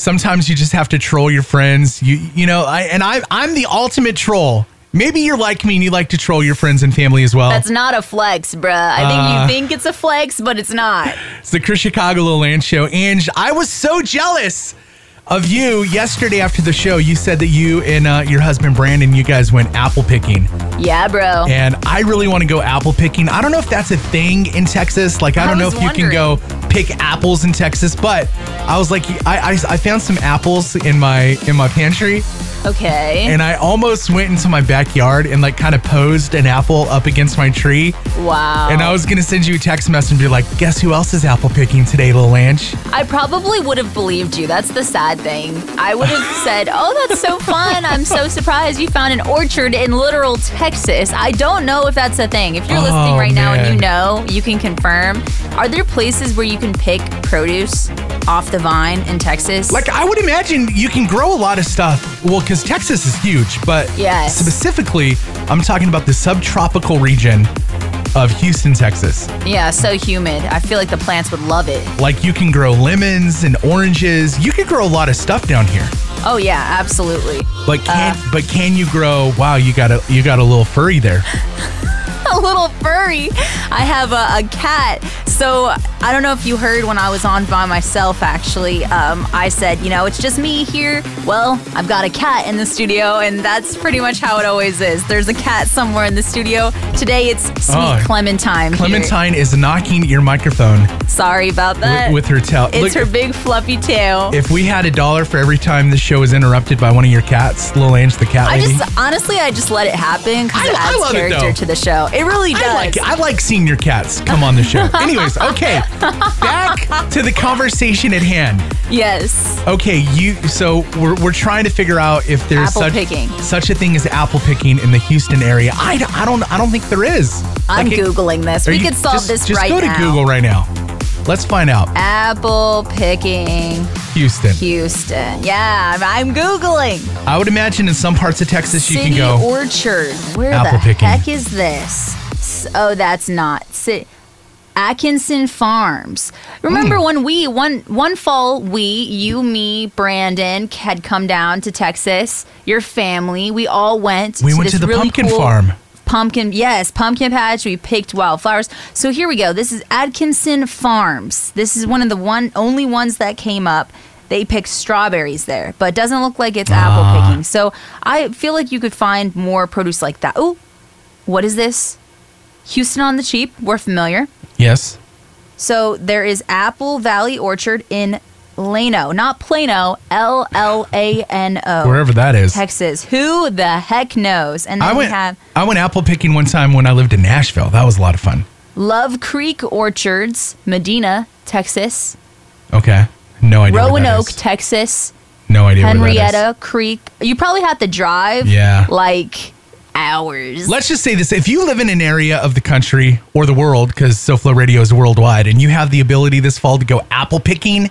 sometimes you just have to troll your friends. You you know, I and I I'm the ultimate troll. Maybe you're like me and you like to troll your friends and family as well. That's not a flex, bruh. I think Uh. you think it's a flex, but it's not. It's the Chris Chicago Lil Ange Show. Ange, I was so jealous of you yesterday after the show. You said that you and uh, your husband Brandon, you guys went apple picking. Yeah, bro. And I really want to go apple picking. I don't know if that's a thing in Texas. Like, I I don't know if you can go pick apples in Texas, but I was like, I, I, I found some apples in my in my pantry, Okay. and I almost went into my backyard and like kind of posed an apple up against my tree. wow. And I was gonna send you a text message and be like, guess who else is apple picking today, little Ange? I probably would have believed you. That's the sad thing. I would have said, "Oh, that's so fun! I'm so surprised you found an orchard in literal Texas." I don't know if that's a thing. If you're Oh, listening right now and you know, you can confirm. Are there places where you can pick produce off the vine in Texas? Like I would imagine you can grow a lot of stuff. Well, because Texas is huge, but Yes. specifically, I'm talking about the subtropical region of Houston, Texas. yeah, so humid. I feel like the plants would love it. Like you can grow lemons and oranges. You can grow a lot of stuff down here. Oh yeah, absolutely. But can Uh. but can you grow? Wow, you got a you got a little furry there. a little furry. I have a, a cat. So I don't know if you heard when I was on by myself, actually. Um, I said, you know, it's just me here. Well, I've got a cat in the studio, and that's pretty much how it always is. There's a cat somewhere in the studio. Today it's sweet Oh, Clementine. Clementine is knocking your microphone Sorry about that. with, with her tail. it's Look, her big fluffy tail. if we had a dollar for every time the show is interrupted by one of your cats, Lil Ange the cat I lady. just honestly, I just let it happen because I- it I adds it, character though. to the show. It really does. I like I like seeing your cats come on the show. Anyways, okay. Back to the conversation at hand. Yes. Okay, you so we're, we're trying to figure out if there's Apple such picking. such a thing as apple picking in the Houston area. I, I don't I don't think there is. I'm Like, it- googling this. We you- could solve just, this just right now. Just go to. Google right now. Let's find out. Apple picking Houston. Houston. Yeah, I'm, googling. I would imagine in some parts of Texas City you can go. Orchard. Where Apple the picking. heck is this? Oh, that's not. Ci- Atkinson Farms. Remember Hmm. when we one one fall we you me Brandon had come down to Texas. Your family we all went. we went this to the really pumpkin cool farm. Pumpkin, yes, pumpkin patch. We picked wildflowers. So here we go. This is Atkinson Farms. This is one of the one only ones that came up. They picked strawberries there, but it doesn't look like it's Ah. apple picking. So I feel like you could find more produce like that. Oh, what is this? Houston on the cheap. We're familiar. Yes. So there is Apple Valley Orchard in Llano, not Plano, L L A N O. Wherever that is. Texas. Who the heck knows? And then I we went have I went apple picking one time when I lived in Nashville. That was a lot of fun. Love Creek Orchards, Medina, Texas. Okay. No idea. where that Roanoke. Texas. No idea. where that is. Henrietta Creek. You probably have to drive Yeah. like hours. Let's just say this: if you live in an area of the country or the world, because SoFlo Radio is worldwide, and you have the ability this fall to go apple picking,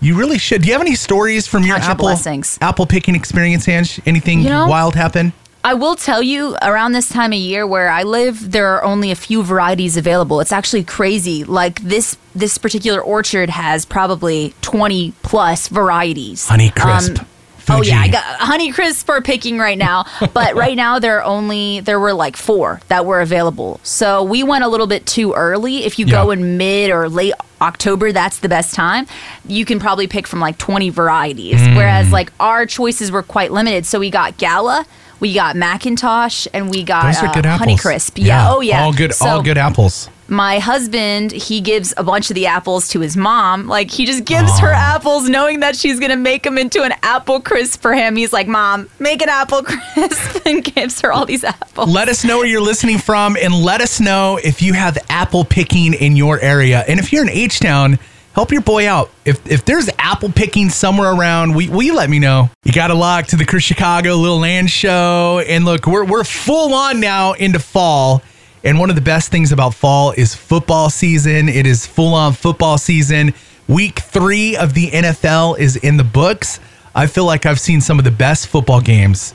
you really should. Do you have any stories from your Count your apple blessings. apple picking experience, Ange? Anything You know- wild happen? I will tell you around this time of year where I live, there are only a few varieties available. It's actually crazy. Like this this particular orchard has probably 20 plus varieties. Honey crisp. Um, Oh yeah, I got honey crisp for picking right now, but right now there are only there were like four that were available. So we went a little bit too early. If you go in mid or late October, that's the best time. You can probably pick from like 20 varieties, Mm. whereas like our choices were quite limited. So we got Gala, we got McIntosh, and we got Those uh, good apples. Honey Crisp. Yeah. Oh yeah. All good. all good apples. My husband he gives a bunch of the apples to his mom like he just gives her apples knowing that she's gonna make them into an apple crisp for him he's like mom make an apple crisp and gives her all these apples Let us know where you're listening from, and let us know if you have apple picking in your area, and if you're in H Town. Help your boy out. If if there's apple picking somewhere around, we we let me know. You got to lock to the Chris Chicago Lil Ange Show. And look, we're we're full on now into fall. And one of the best things about fall is football season. It is full on football season. Week three of the NFL is in the books. I feel like I've seen some of the best football games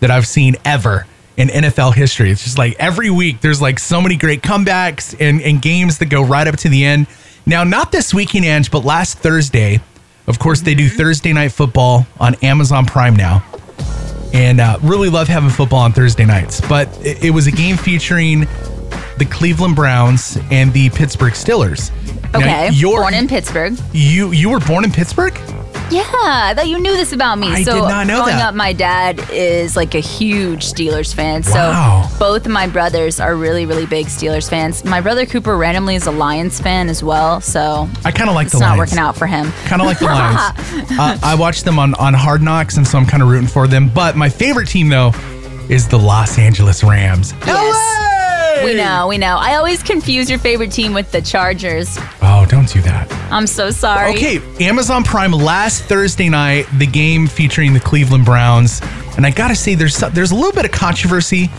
that I've seen ever in NFL history. It's just like every week there's like so many great comebacks and, and games that go right up to the end. Now, not this weekend, Ange, but last Thursday, Of course, they do mm-hmm. Thursday night football on Amazon Prime now. And uh, really love having football on Thursday nights. But it, it was a game featuring the Cleveland Browns and the Pittsburgh Steelers. Now, Okay. you're- Born in Pittsburgh. you you were born in Pittsburgh? Yeah, I thought you knew this about me. I so did not know growing that. up, my dad is like a huge Steelers fan. Wow. So both of my brothers are really, really big Steelers fans. My brother Cooper randomly is a Lions fan as well. So I kind of like the. it's the not Lions. working out for him. Kind of like the Lions. uh, I watched them on, on Hard Knocks, and so I'm kind of rooting for them. But my favorite team, though, is the Los Angeles Rams. Yes. We know, we know. I always confuse your favorite team with the Chargers. Oh, don't do that. I'm so sorry. Okay, Amazon Prime last Thursday night, the game featuring the Cleveland Browns, and I gotta say, there's there's a little bit of controversy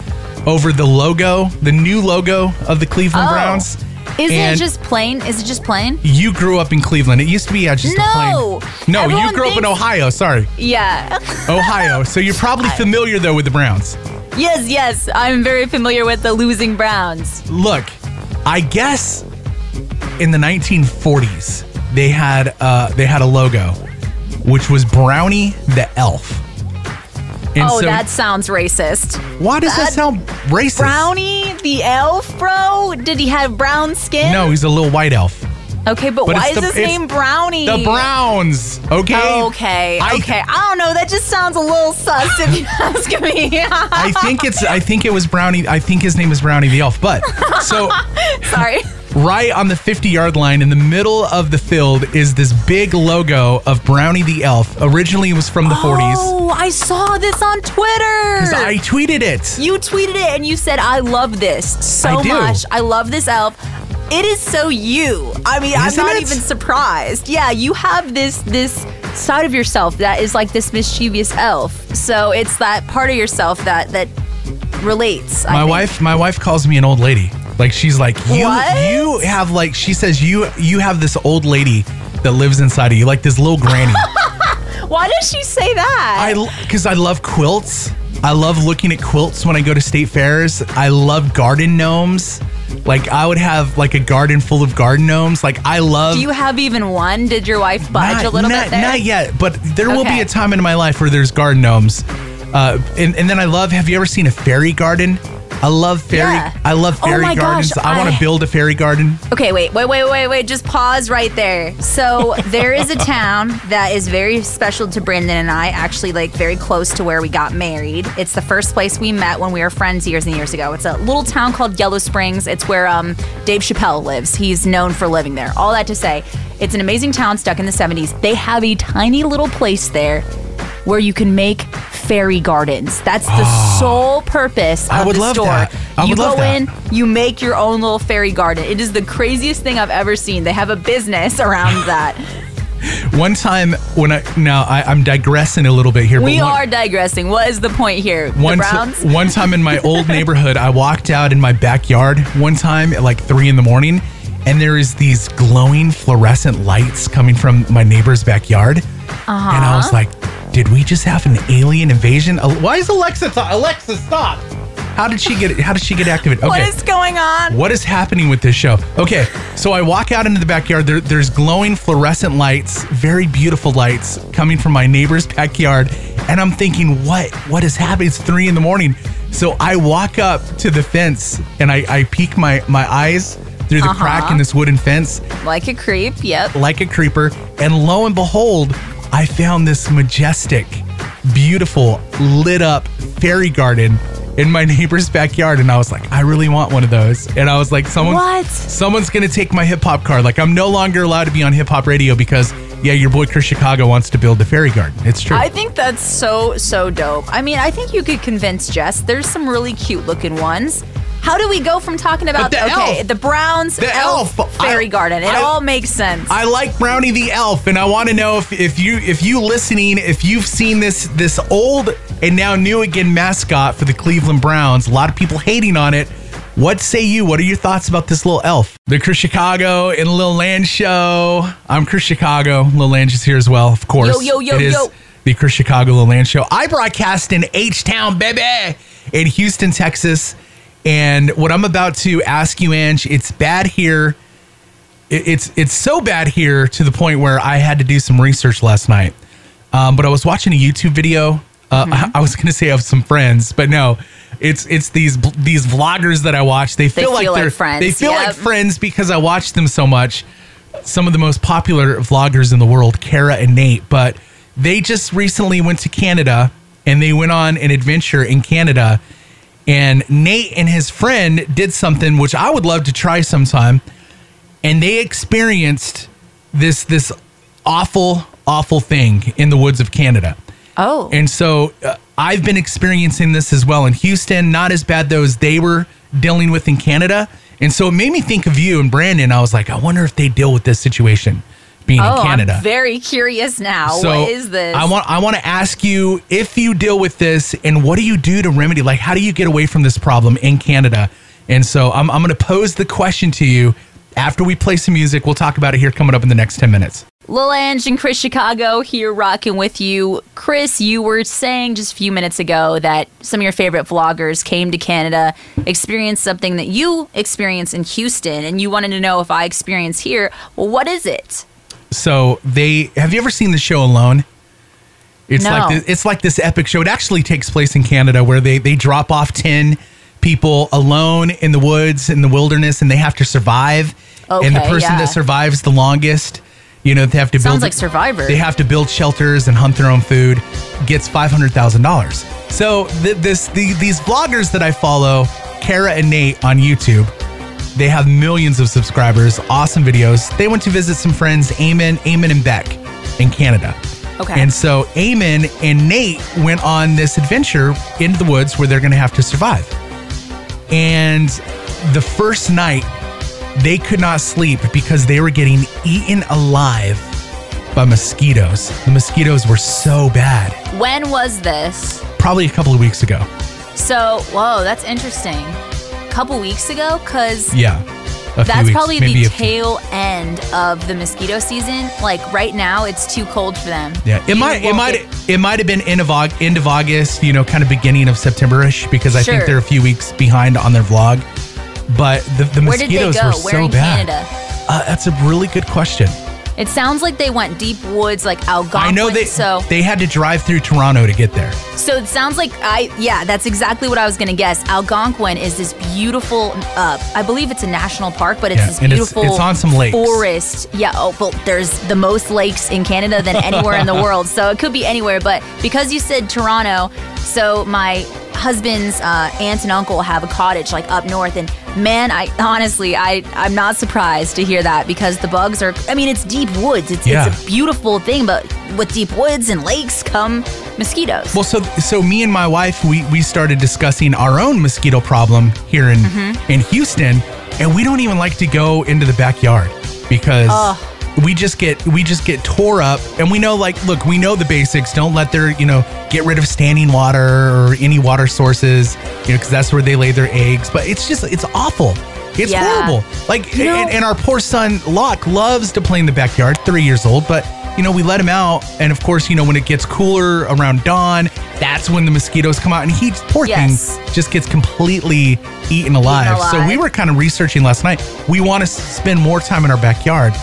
over the logo, the new logo of the Cleveland Oh. Browns. Is And it just plain? Is it just plain? You grew up in Cleveland. It used to be yeah, just No. plain. No, you Everyone grew up in Ohio. Sorry, Yeah. Ohio. So you're probably familiar though with the Browns. yes, yes. I'm very familiar with the losing Browns. Look, I guess in the 1940s they had uh, they had a logo, which was Brownie the elf. And oh, so- that sounds racist. why does that that- sound racist? Brownie the elf, bro? Did he have brown skin? No, he's a little white elf. Okay, but, But why is the- his name Brownie? The Browns. Okay. Okay, I- okay. I don't know. That just sounds a little sus if you ask me. I think it's. I think it was Brownie. I think his name is Brownie the elf. But so Sorry. Right on the 50 yard line in the middle of the field is this big logo of Brownie the elf. Originally, it was from the 40s. Oh, I saw this on Twitter. I tweeted it. You tweeted it and you said, I love this so I much. I love this elf. It is so you. I mean, Isn't I'm not it? even surprised. Yeah, you have this this side of yourself that is like this mischievous elf. So it's that part of yourself that that relates. I my wife my wife calls me an old lady like she's like you What? you have like she says you you have this old lady that lives inside of you like this little granny Why does she say that? i because i love quilts i love looking at quilts when i go to state fairs i love garden gnomes like i would have like a garden full of garden gnomes like i love Do you have even one? Did your wife budge not, a little not- bit there? not yet but there will be a time in my life where there's garden gnomes uh, and, and then i love have you ever seen a fairy garden I love fairy. Yeah. I love Oh fairy my gardens. gosh, I want to build a fairy garden. Okay, wait, wait, wait, wait, wait. Just pause right there. So there is a town that is very special to Brandon and I, actually, like very close to where we got married. It's the first place we met when we were friends years and years ago. It's a little town called Yellow Springs. It's where um, Dave Chappelle lives. He's known for living there. All that to say, it's an amazing town stuck in the 70s. They have a tiny little place there where you can make fairy gardens. That's the sole purpose of. I would the love store. that. I you go that. in, you make your own little fairy garden. It is the craziest thing I've ever seen. They have a business around that. One time when I now I, I'm digressing a little bit here. we one, are digressing. What is the point here? One, Browns? one time in my old neighborhood, I walked out in my backyard one time at like three in the morning, and there is these glowing fluorescent lights coming from my neighbor's backyard, Uh-huh. and I was like, "Did we just have an alien invasion?" Why is Alexa? ta- Alexa, stop! How did she get? How did she get activated? Okay. What is going on? What is happening with this show? Okay, so I walk out into the backyard. There, there's glowing fluorescent lights, very beautiful lights coming from my neighbor's backyard, and I'm thinking, what? What is happening? It's three in the morning. So I walk up to the fence and I, I peek my my eyes through the crack uh-huh. in this wooden fence Like a creep. Yep. like a creeper, and lo and behold, I found this majestic, beautiful, lit up fairy garden in my neighbor's backyard, and I was like, I really want one of those. And I was like, someone, What? someone's gonna take my hip hop card. Like I'm no longer allowed to be on hip hop radio because yeah, your boy Chris Chicago wants to build a fairy garden. It's true. I think that's so, so dope. I mean, I think you could convince Jess. There's some really cute looking ones. How do we go from talking about the okay, elf. the Browns The elf, elf. fairy I- garden? It I- all makes sense. I like Brownie the Elf, and I want to know if, if you if you listening, if you've seen this this old and now new again mascot for the Cleveland Browns. A lot of people hating on it. What say you? What are your thoughts about this little elf? The Chris Chicago and Lil Ange show. I'm Chris Chicago. Lil Ange is here as well, of course. Yo, yo, yo, It is yo. The Chris Chicago Lil Ange show. I broadcast in H Town, baby, in Houston, Texas. And what I'm about to ask you, Ange, it's bad here it's it's so bad here to the point where I had to do some research last night. Um, but I was watching a YouTube video. Uh, I, I was going to say of some friends, but no, it's it's these these vloggers that I watch. They feel, like feel like they're friends, They feel like friends because I watch them so much. Some of the most popular vloggers in the world, Kara and Nate, but they just recently went to Canada and they went on an adventure in Canada. And Nate and his friend did something which I would love to try sometime and they experienced this this awful awful thing in the woods of Canada. Oh. And so uh, I've been experiencing this as well in Houston, not as bad though as they were dealing with in Canada. And so it made me think of you and Brandon. I was like, I wonder if they deal with this situation being oh, in Canada. I'm very curious now. So what is this? I want I want to ask you if you deal with this and what do you do to remedy? Like, how do you get away from this problem in Canada? And so I'm I'm going to pose the question to you after we play some music. We'll talk about it here coming up in the next ten minutes. Lil Ange and Chris Chicago here rocking with you. Chris, you were saying just a few minutes ago that some of your favorite vloggers came to Canada, experienced something that you experienced in Houston, and you wanted to know if I experienced here. Well, what is it? So they have you ever seen the show Alone? It's No. like this, it's like this epic show. It actually takes place in Canada where they they drop off ten people alone in the woods in the wilderness and they have to survive. Okay, and the person yeah. that survives the longest, you know, they have to Sounds build like Survivor. They have to build shelters and hunt their own food. Gets five hundred thousand dollars. So th- this the, these vloggers that I follow, Kara and Nate on YouTube, they have millions of subscribers, awesome videos. They went to visit some friends, Eamon, Eamon and Beck in Canada. Okay. And so Eamon and Nate went on this adventure into the woods where they're going to have to survive. And the first night, they could not sleep because they were getting eaten alive by mosquitoes. The mosquitoes were so bad. when was this? Probably a couple of weeks ago. So, whoa, that's interesting. Couple weeks ago? Because Yeah. That's weeks, probably the few- tail end of the mosquito season. Like right now, it's too cold for them. Yeah, it You might it might get- it might have been end of end of August, you know, kind of beginning of September-ish because I think they're a few weeks behind on their vlog. But the, the Where did they mosquitoes go? were Where so in bad. Canada? Uh, that's a really good question. It sounds like they went deep woods, like Algonquin. I know they so. they had to drive through Toronto to get there. So it sounds like I yeah, that's exactly what I was gonna guess. Algonquin is this beautiful uh I believe it's a national park, but it's Yeah, this and it's- beautiful it's on some lakes. forest. Yeah, oh well there's the most lakes in Canada than anywhere in the world. So it could be anywhere, but because you said Toronto, so my husband's uh, aunt and uncle have a cottage like up north and man I honestly I I'm not surprised to hear that because the bugs are I mean it's deep woods it's, Yeah. it's a beautiful thing but with deep woods and lakes come mosquitoes Well, so so me and my wife we we started discussing our own mosquito problem here in Mm-hmm. in Houston, and we don't even like to go into the backyard because we just get we just get tore up. And we know like look, we know the basics. Don't let their you know get rid of standing water or any water sources, you know, because that's where they lay their eggs. But it's just it's awful. It's Yeah. horrible. Like You know- and, and our poor son Locke loves to play in the backyard. Three years old, but you know we let him out, and of course you know when it gets cooler around dawn, that's when the mosquitoes come out, and he poor Yes. thing just gets completely eaten alive. So alive. we were kind of researching last night. We want to spend more time in our backyard.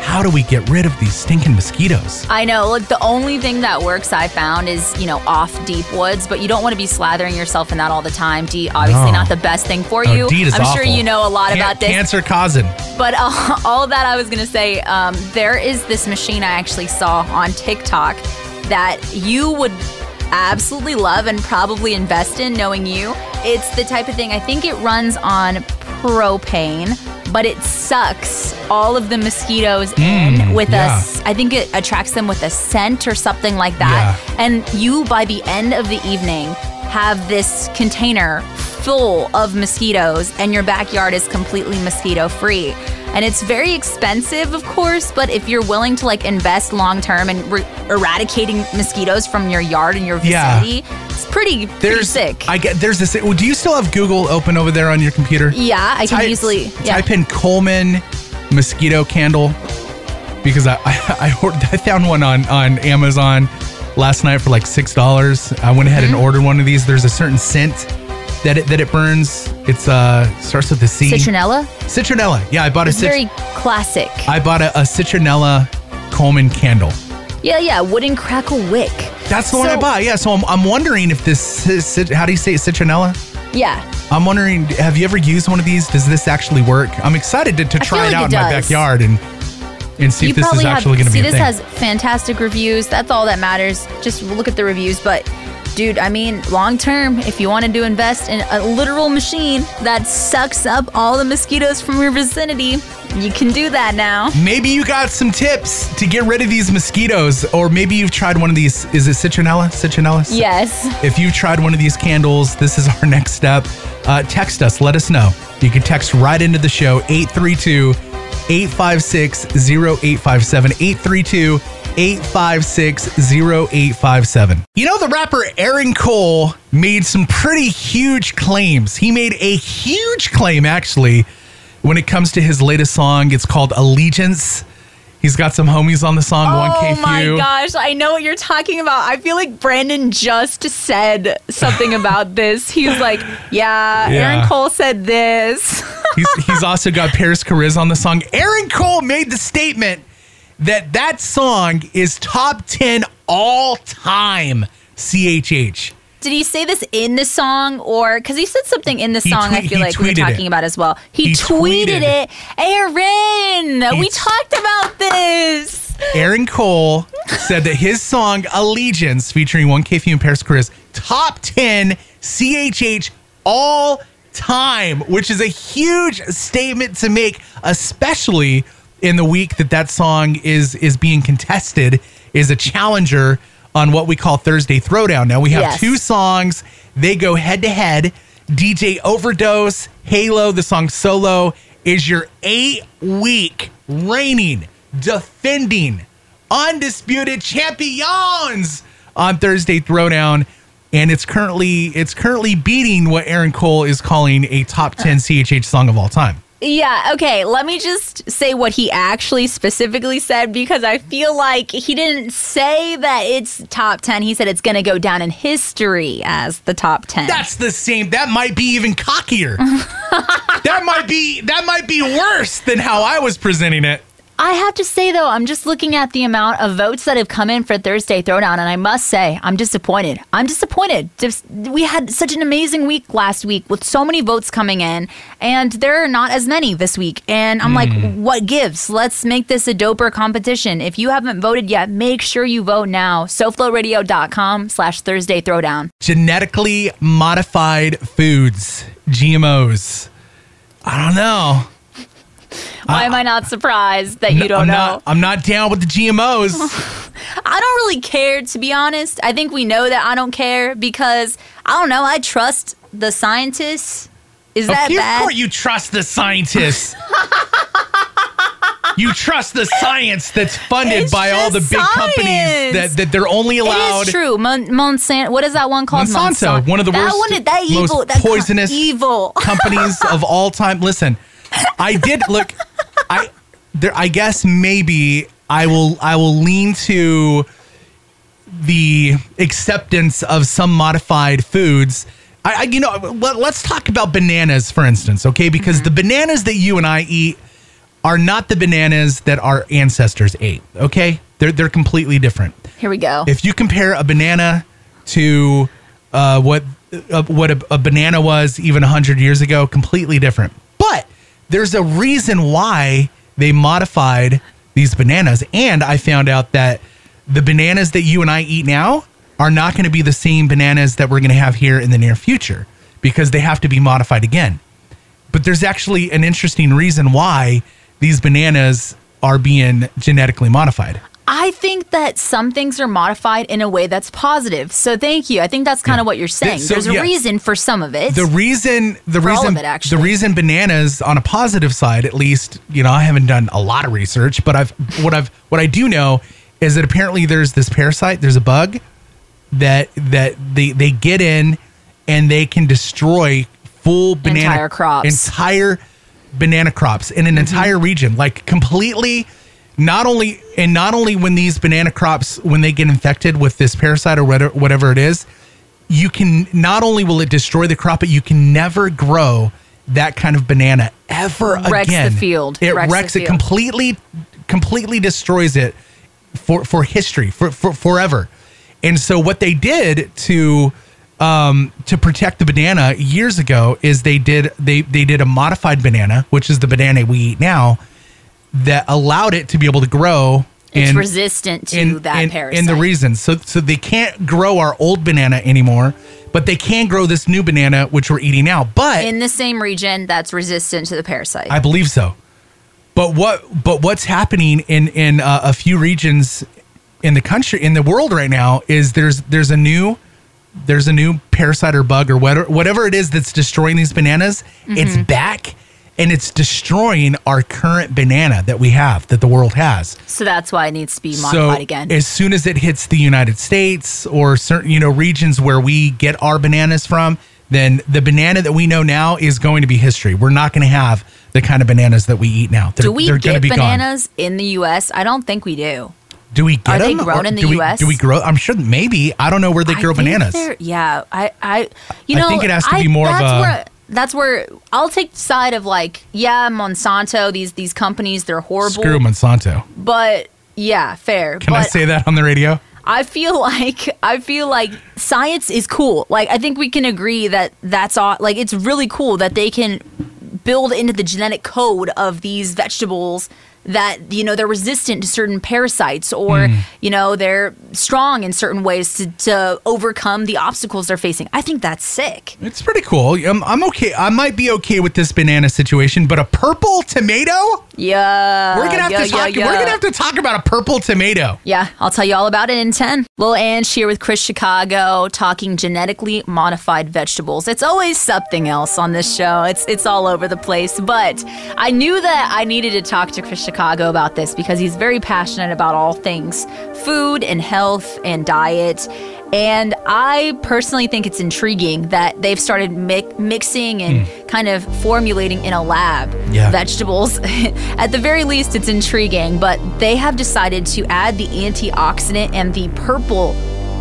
How do we get rid of these stinking mosquitoes? I know. Like the only thing that works I found is, you know, off deep woods, but you don't want to be slathering yourself in that all the time. D, obviously No. not the best thing for Oh, you. DEET is I'm sure you know a lot Can- about this. Cancer causing. But uh, all that I was going to say, um, there is this machine I actually saw on TikTok that you would absolutely love and probably invest in, knowing you. It's the type of thing, I think it runs on propane, but it sucks all of the mosquitoes in Mm, with yeah. I think it attracts them with a scent or something like that. And you, by the end of the evening, have this container full of mosquitoes, and your backyard is completely mosquito free. And it's very expensive, of course, but if you're willing to like invest long term in re- eradicating mosquitoes from your yard and your Yeah. vicinity, it's pretty, pretty There's sick. I get there's this. Do you still have Google open over there on your computer? yeah, I can easily. Yeah. type in Coleman mosquito candle because I I, I, I found one on on Amazon last night for like six dollars. I went ahead Mm-hmm. and ordered one of these. There's a certain scent that it, that it burns. It's uh starts with the C. Citronella. Citronella. Yeah, I bought a It's cit- very classic. I bought a, a citronella Coleman candle. Yeah, yeah. Wooden crackle wick. That's the one I So- bought. Yeah, so I'm, I'm wondering if this is, how do you say it, citronella? Yeah. I'm wondering, have you ever used one of these? Does this actually work? I'm excited to, to try it like out it in my backyard and and see you if this is actually going to be see this thing. has fantastic reviews. That's all that matters. Just look at the reviews, but dude, I mean, long term, if you wanted to invest in a literal machine that sucks up all the mosquitoes from your vicinity, you can do that now. Maybe you got some tips to get rid of these mosquitoes, or maybe you've tried one of these. Is it citronella? Citronella? Yes. If you've tried one of these candles, this is our next step. Uh, text us, let us know. You can text right into the show, 832 856 0857. 832 856 0857. You know, the rapper Aaron Cole made some pretty huge claims. He made a huge claim, actually, when it comes to his latest song. It's called Allegiance. He's got some homies on the song, 1K Oh my gosh, I know what you're talking about. I feel like Brandon just said something about this. He's like, Yeah, Yeah. Aaron Cole said this. He's, he's also got Parris Chariz on the song. Aaron Cole made the statement that that song is top 10 all time CHH. Did he say this in the song or because he said something in the He song I feel like we were talking it. about as well. He, He tweeted, tweeted. it. Aaron, He we talked about this. Aaron Cole said that his song Allegiance, featuring 1K Phew and Parris Chariz, top 10 CHH all time, which is a huge statement to make, especially in the week that that song is is being contested, is a challenger on what we call Thursday Throwdown. Now we have Yes. two songs; they go head to head. DJ Overdose, Halo, the song Solo is your eight week reigning, defending, undisputed champions on Thursday Throwdown. And it's currently it's currently beating what Aaron Cole is calling a top 10 CHH song of all time. Yeah, okay. Let me just say what he actually specifically said because I feel like he didn't say that it's top 10. He said it's going to go down in history as the top 10. That's the same. That might be even cockier. that might be that might be worse than how I was presenting it. I have to say though, I'm just looking at the amount of votes that have come in for Thursday Throwdown, and I must say, I'm disappointed. I'm disappointed. Just we had such an amazing week last week with so many votes coming in, and there are not as many this week. And I'm like, mm. what gives? Let's make this a doper competition. If you haven't voted yet, make sure you vote now. SoFloRadio.com slash Thursday Throwdown. Genetically modified foods, GMOs. I don't know. Why am I not surprised that you don't I'm know? Not, I'm not down with the GMOs. I don't really care, to be honest. I think we know that I don't care because I don't know. I trust the scientists. Is that of bad? course you trust the scientists. you trust the science that's funded It's by all the big companies that, that they're only allowed. It is true. Mon- Monsanto. What is that one called? Monsanto, one of the that worst, One, that evil, most that poisonous evil. companies of all time. Listen, I did look. I there. I guess maybe I will. I will lean to the acceptance of some modified foods. I, I you know, let, let's talk about bananas, for instance, okay? Because Mm-hmm. the bananas that you and I eat are not the bananas that our ancestors ate. Okay, they're they're completely different. Here we go. If you compare a banana to uh, what uh, what a, a banana was even hundred years ago, completely different. There's a reason why they modified these bananas, and I found out that the bananas that you and I eat now are not going to be the same bananas that we're going to have here in the near future because they have to be modified again. But there's actually an interesting reason why these bananas are being genetically modified. I think that some things are modified in a way that's positive. So thank you. I think that's kind of what you're saying. So, There's a yeah. reason for some of it. the reason the reason of it, actually. the reason bananas on a positive side at least you know i haven't done a lot of research but i've what i've what i do know is that apparently there's this parasite there's a bug that that they they get in and they can destroy full banana Entire crops. entire banana crops in an mm-hmm. entire region like completely not only and not only when these banana crops when they get infected with this parasite or whatever, it is you can not only will it destroy the crop, but you can never grow that kind of banana ever It Wrecks the field. It Wrecks wrecks, it field. completely, completely destroys it for for history for, for forever. And so what they did to um, to protect the banana years ago is they did they they did a modified banana, which is the banana we eat now, that allowed it to be able to grow. It's resistant to in, that in, parasite. in the reason. So so they can't grow our old banana anymore, but they can grow this new banana which we're eating now. But in the same region that's resistant to the parasite. I believe so. But what but what's happening in in uh, a few regions in the country in the world right now is there's there's a new there's a new parasite or bug or whatever whatever it is that's destroying these bananas. It's Mm-hmm. back and it's destroying our current banana that we have that the world has. so that's why it needs to be modified so again. as soon as it hits the United States or certain you know regions where we get our bananas from, then the banana that we know now is going to be history. We're not going to have the kind of bananas that we eat now. They're, do we they're get be gone. bananas in the U.S.? I don't think we do. Do we get Are they them? grown in the do we- US? Do we grow? I'm sure maybe. I don't know where they I grow bananas. Yeah, I, I, you I know, think it has to I- be more of a- Where, that's where I'll take the side of like, yeah, Monsanto. These these companies, they're horrible. Screw Monsanto. But yeah, fair. Can but I say that on the radio? I feel like I feel like science is cool. Like I think we can agree that that's all. Like it's really cool that they can build into the genetic code of these vegetables that you know they're resistant to certain parasites or Hmm. you know they're strong in certain ways to, to overcome the obstacles they're facing. I think that's sick. It's pretty cool. I'm, I'm okay. I might be okay with this banana situation, but a purple tomato? Yeah, We're gonna have yeah, to talk. yeah, We're gonna have to talk about a purple tomato. Yeah, I'll tell you all about it in 10. Lil Ange here with Chris Chicago talking genetically modified vegetables. It's always something else on this show. It's it's all over the place, but I knew that I needed to talk to Chris Chicago about this because he's very passionate about all things food and health and diet. And I personally think it's intriguing that they've started mi- mixing and hmm. kind of formulating in a lab Yeah. vegetables. At the very least, it's intriguing, but they have decided to add the antioxidant and the purple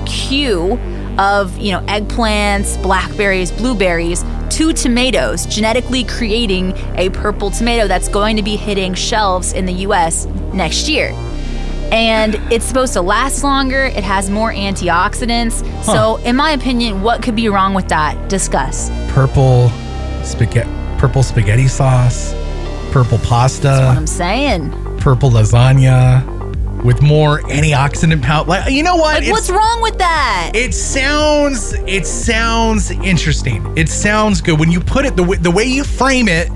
Q of, you know, eggplants, blackberries, blueberries to tomatoes, genetically creating a purple tomato that's going to be hitting shelves in the US next year. And it's supposed to last longer, it has more antioxidants. So, in my opinion, what could be wrong with that? Discuss. Purple spaghetti. Purple spaghetti sauce. Purple pasta. What pasta. I'm saying. Purple lasagna with more antioxidant power. Like you know what? Like, what's wrong with that? It sounds it sounds interesting. It sounds good when you put it the way, the way you frame it.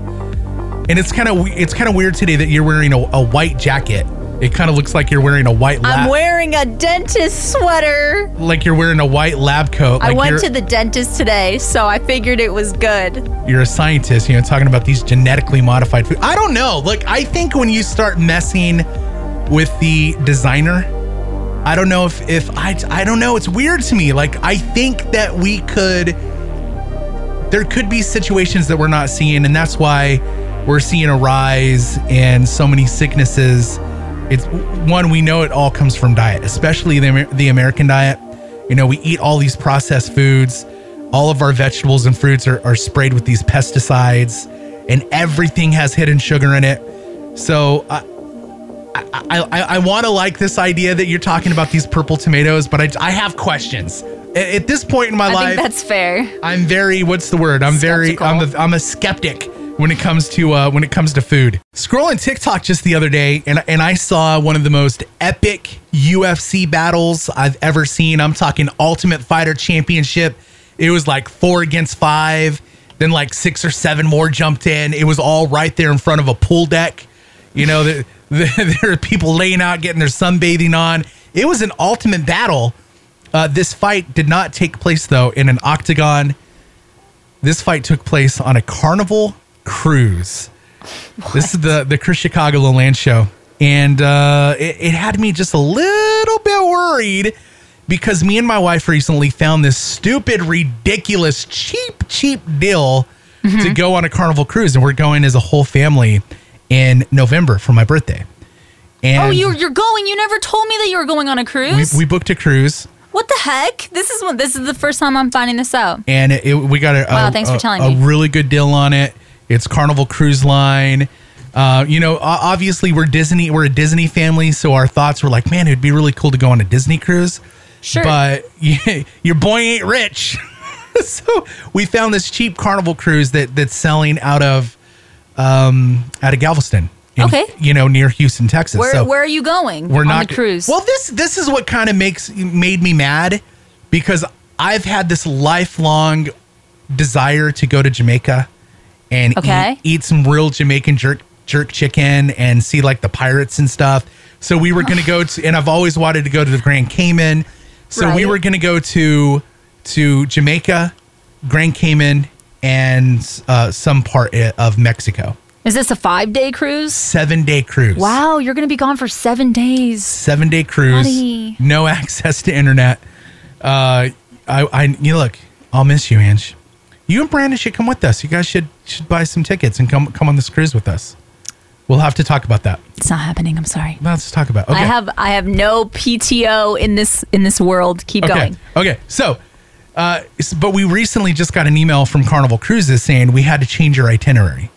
And it's kind of it's kind of weird today that you're wearing a, a white jacket. It kind of looks like you're wearing a white Lab, I'm wearing a dentist sweater. like you're wearing a white lab coat. I went to the dentist today, so I figured it was good. you're a scientist, you know, talking about these genetically modified food. I don't know. Like I think when you start messing with the designer, I don't know if if I I don't know. It's weird to me. Like I think that we could there could be situations that we're not seeing, and that's why we're seeing a rise in so many sicknesses. It's one we know it all comes from diet, especially the the American diet. You know, we eat all these processed foods. All of our vegetables and fruits are, are sprayed with these pesticides, and everything has hidden sugar in it. So I, I, I, I want to like this idea that you're talking about these purple tomatoes, but I, I have questions. At, at this point in my I life, think that's fair. I'm very what's the word? I'm very I'm a, Skeptical. I'm a skeptic when it comes to uh, when it comes to food. Scrolling TikTok just the other day, and and I saw one of the most epic UFC battles I've ever seen. I'm talking Ultimate Fighter Championship. It was like four against five. Then like six or seven more jumped in. It was all right there in front of a pool deck. You know, the, there are people laying out, getting their sunbathing on. It was an ultimate battle. Uh, this fight did not take place though in an octagon. This fight took place on a carnival cruise. This is the the Chris Chicago Land show, and uh, it, it had me just a little bit worried because me and my wife recently found this stupid, ridiculous, cheap, cheap deal to go on a carnival cruise, and we're going as a whole family in November for my birthday. And oh, you're you're going. You never told me that you were going on a cruise. we booked a cruise. what the heck? This is what this is the first time I'm finding this out. and it, it- we got a, Wow, a- thanks for a- telling a me. really good deal on it. It's Carnival Cruise Line. Uh, you know, obviously we're Disney, we're a Disney family, so our thoughts were like, man, it'd be really cool to go on a Disney cruise. Sure. But your boy ain't rich, so we found this cheap Carnival cruise that that's selling out of um out of Galveston. in- Okay. you know, near Houston, Texas. Where so where are you going? we're on not the cruise. Well, this this is what kind of makes made me mad because I've had this lifelong desire to go to Jamaica and Okay. eat, eat some real Jamaican jerk jerk chicken and see like the pirates and stuff. So we were going to go to, and I've always wanted to go to the Grand Cayman. So we were going to go to to Jamaica, Grand Cayman, and uh, some part of Mexico. is this a five day cruise? Seven day cruise. Wow, you're gonna be gone for seven days. seven day cruise, Buddy. no access to internet. Uh, I, I, you look, I'll miss you, Ange. You and Brandon should come with us. You guys should should buy some tickets and come come on this cruise with us. We'll have to talk about that. It's not happening. I'm sorry. Let's talk about. Okay. I have I have no PTO in this in this world. Keep okay. going. Okay. So, uh, but we recently just got an email from Carnival Cruises saying we had to change our itinerary.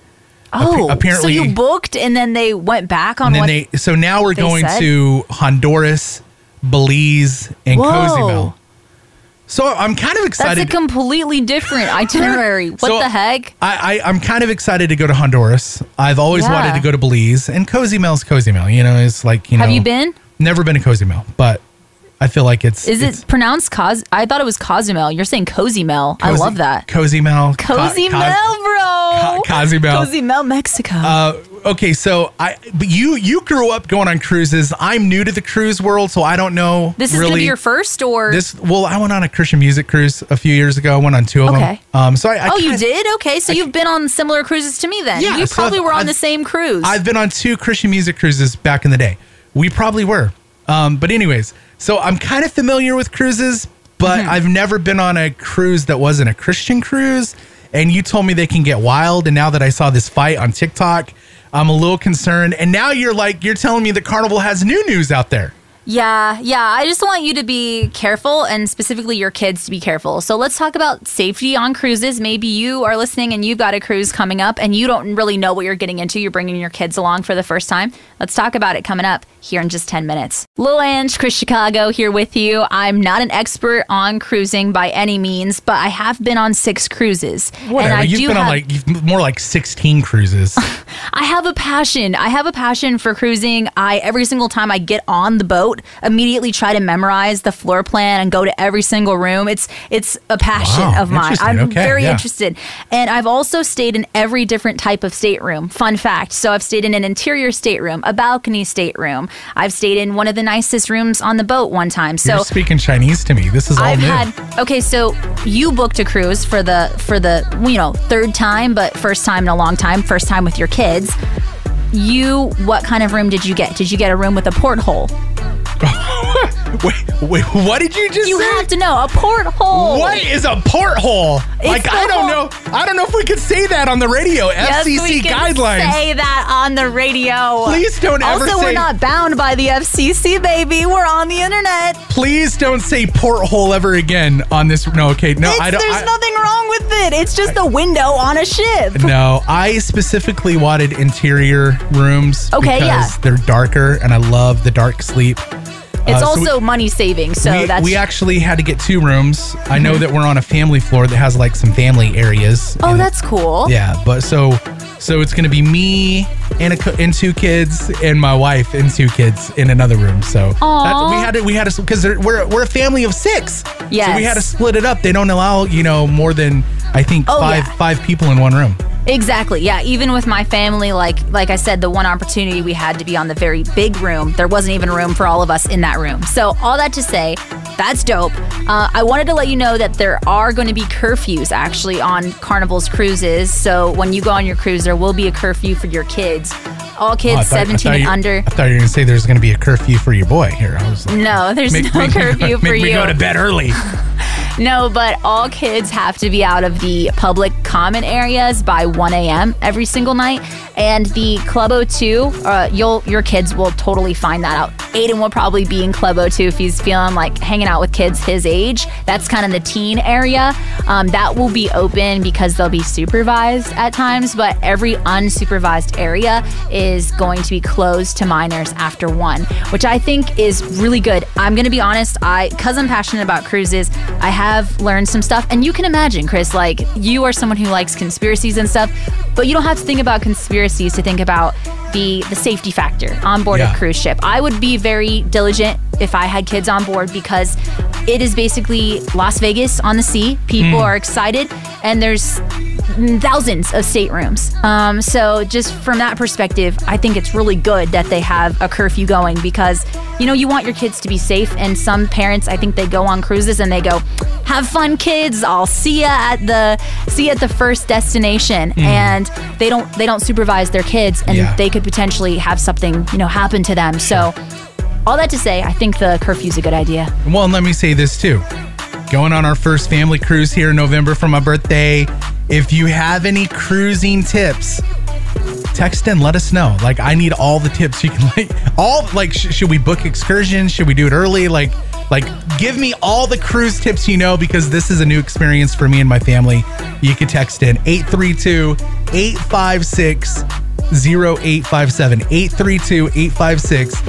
Oh, apparently- so you booked and then they went back on And then what? they so now we're going said? to Honduras, Belize, and Whoa. Cozumel. So I'm kind of excited. That's a completely different itinerary. What So, the heck? I, I I'm kind of excited to go to Honduras. I've always Yeah. wanted to go to Belize and Cozymel's Cozumel. You know, it's like you know. Have you been? Never been to Cozumel, but I feel like it's. Is it's it pronounced Cos? I thought it was Cozumel. You're saying Cozumel. I love that. Cozumel. Co- Cozumel, Cos- bro. Co- Cozumel. Cozumel, Mexico. Uh, okay, so I but you you grew up going on cruises. I'm new to the cruise world, so I don't know. this is really, gonna be your first, or This well, I went on a Christian music cruise a few years ago. I went on two of Okay. them. Um, so I, I oh, you kinda- did? Okay, so you've been on similar cruises to me then. Yeah, you so probably were on I've- the same cruise. I've been on two Christian music cruises back in the day. We probably were. Um, but anyways, so I'm kind of familiar with cruises, but Mm-hmm. I've never been on a cruise that wasn't a Christian cruise. And you told me they can get wild. And now that I saw this fight on TikTok, I'm a little concerned. And now you're like, you're telling me that Carnival has new news out there. Yeah, yeah. I just want you to be careful and specifically your kids to be careful. So let's talk about safety on cruises. Maybe you are listening and you've got a cruise coming up and you don't really know what you're getting into. You're bringing your kids along for the first time. Let's talk about it coming up here in just 10 minutes. Lil Ange, Chris Chicago here with you. I'm not an expert on cruising by any means, but I have been on six cruises. Whatever. And I You've do been on like you've, more like 16 cruises. I have a passion. I have a passion for cruising. I every single time I get on the boat, immediately try to memorize the floor plan and go to every single room. It's it's a passion Wow, of mine. I'm Okay, very yeah. interested. And I've also stayed in every different type of stateroom. Fun fact. So I've stayed in an interior stateroom, a balcony stateroom. I've stayed in one of the nicest rooms on the boat one time. So you're speaking Chinese to me. This is all I've new. had okay, so you booked a cruise for the for the you know third time, but first time in a long time, first time with your kids. You, what kind of room did you get? Did you get a room with a porthole? wait, wait, what did you just You say? have to know a porthole. What is a porthole? like I don't whole- know. I don't know if we could say that on the radio. Yes, FCC guidelines. Say that on the radio. Please don't ever Also, we're not bound by the FCC, baby. We're on the internet. Please don't say porthole ever again on this. No, okay, no, It's, I don't. there's I- nothing wrong with it. It's just a window on a ship. no, I specifically wanted interior rooms Okay, because yeah. they're darker, and I love the dark sleep. It's Uh, so we- also money saving, so we, that's we actually had to get two rooms. I know that we're on a family floor that has like some family areas. oh, and- that's cool. Yeah, but so so it's gonna be me and a and two kids and my wife and two kids in another room. So we had to we had to because we're we're a family of six. So we had to split it up. They don't allow you know more than I think Oh, five yeah. five people in one room. Exactly. Yeah. Even with my family, like like I said, the one opportunity we had to be on the very big room, there wasn't even room for all of us in that room. So all that to say, that's dope. Uh, I wanted to let you know that there are going to be curfews actually on Carnival's cruises. So when you go on your cruise, there will be a curfew for your kids. All Oh, kids thought- 17 and you- under. I thought you were gonna say there's gonna be a curfew for your boy here. I was like, No, there's make, no make me curfew for make me you. go to bed early. No, but all kids have to be out of the public common areas by 1 a.m. every single night. And the Club O2, uh, you'll your kids will totally find that out. Aiden will probably be in Club O2 if he's feeling like hanging out with kids his age. That's kind of the teen area. Um, that will be open because they'll be supervised at times, but every unsupervised area is going to be closed to minors after one, which I think is really good. I'm going to be honest, I because I'm passionate about cruises, I have learned some stuff, and you can imagine, Chris, like you are someone who likes conspiracies and stuff, but you don't have to think about conspiracies to think about the the safety factor on board Yeah. a cruise ship. I would be very diligent if I had kids on board because it is basically Las Vegas on the sea. People hmm. are excited, and there's thousands of staterooms. Um, so just from that perspective, I think it's really good that they have a curfew going because you know you want your kids to be safe. And some parents, I think they go on cruises and they go, "Have fun, kids! I'll see ya at the see you at the first destination," and they don't they don't supervise their kids, and Yeah. they could potentially have something you know happen to them. So. All that to say, I think the curfew's a good idea. Well, and let me say this too. Going on our first family cruise here in November for my birthday. If you have any cruising tips, text in, let us know. Like, I need all the tips you can, like, all, like, sh- should we book excursions? Should we do it early? Like, like, give me all the cruise tips you know because this is a new experience for me and my family. You can text in 832 856 0857. 832 856